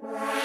Wow.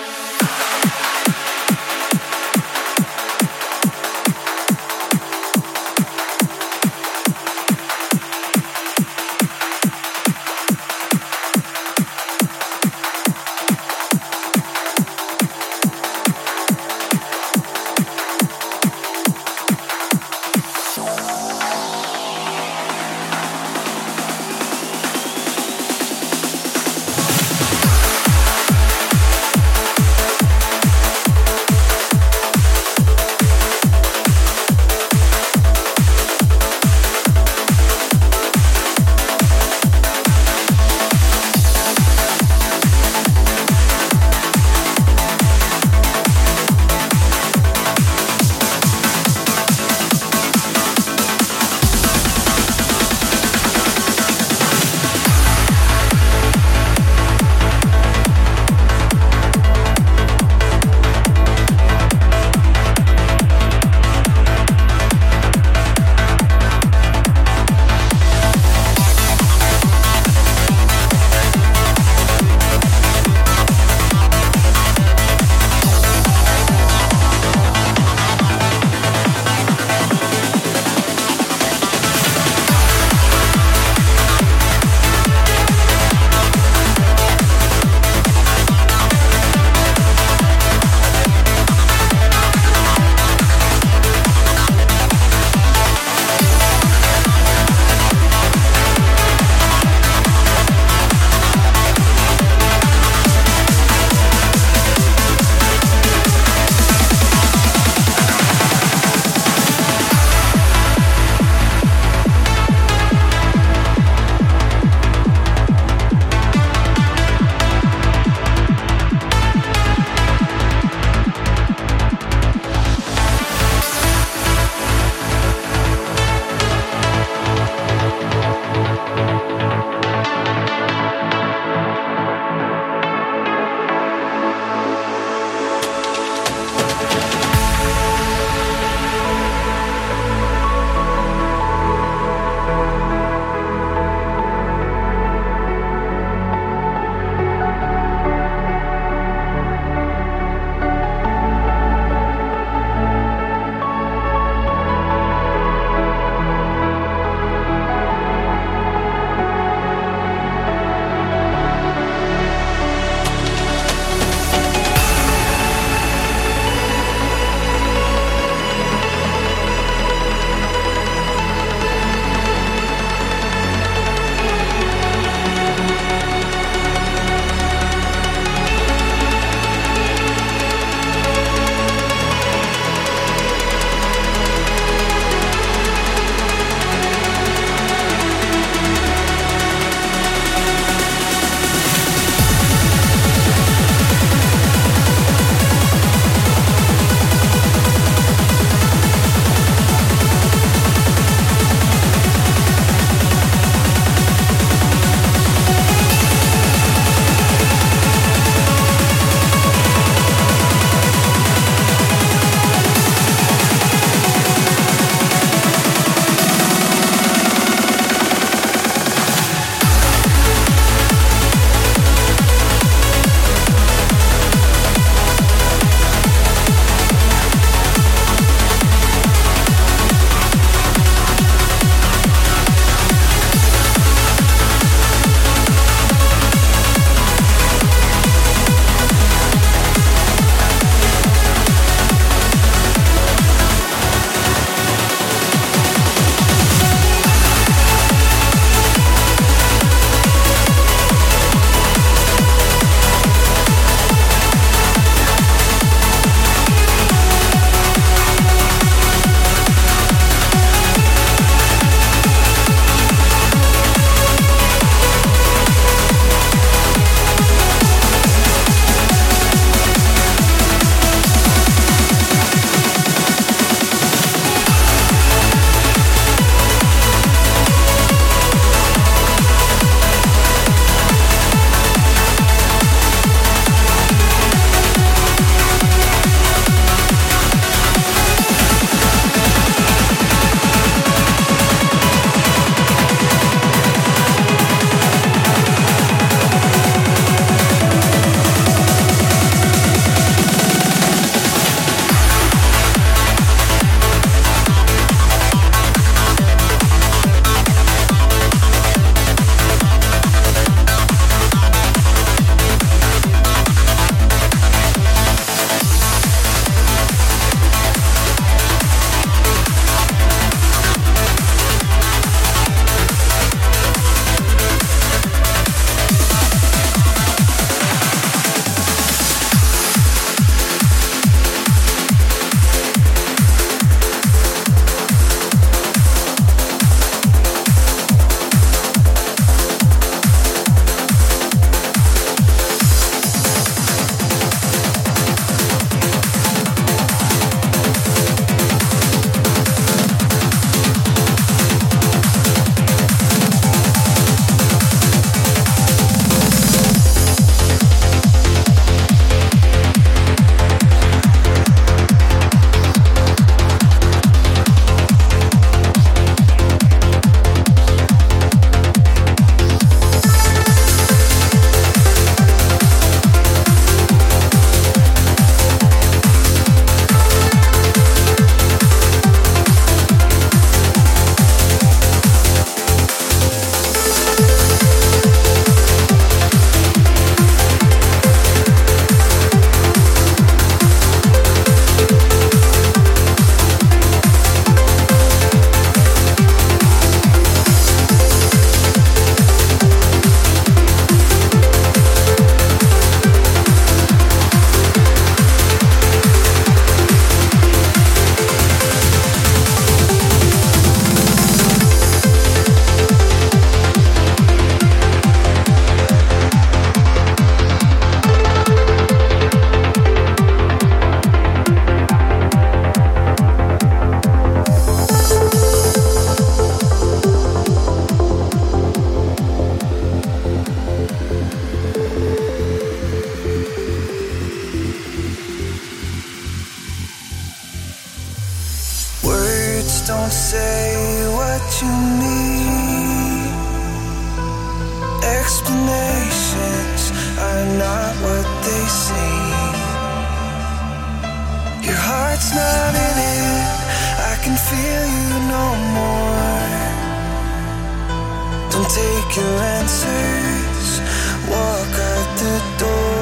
Don't take your answers, walk out the door.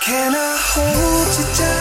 Can I hold you down?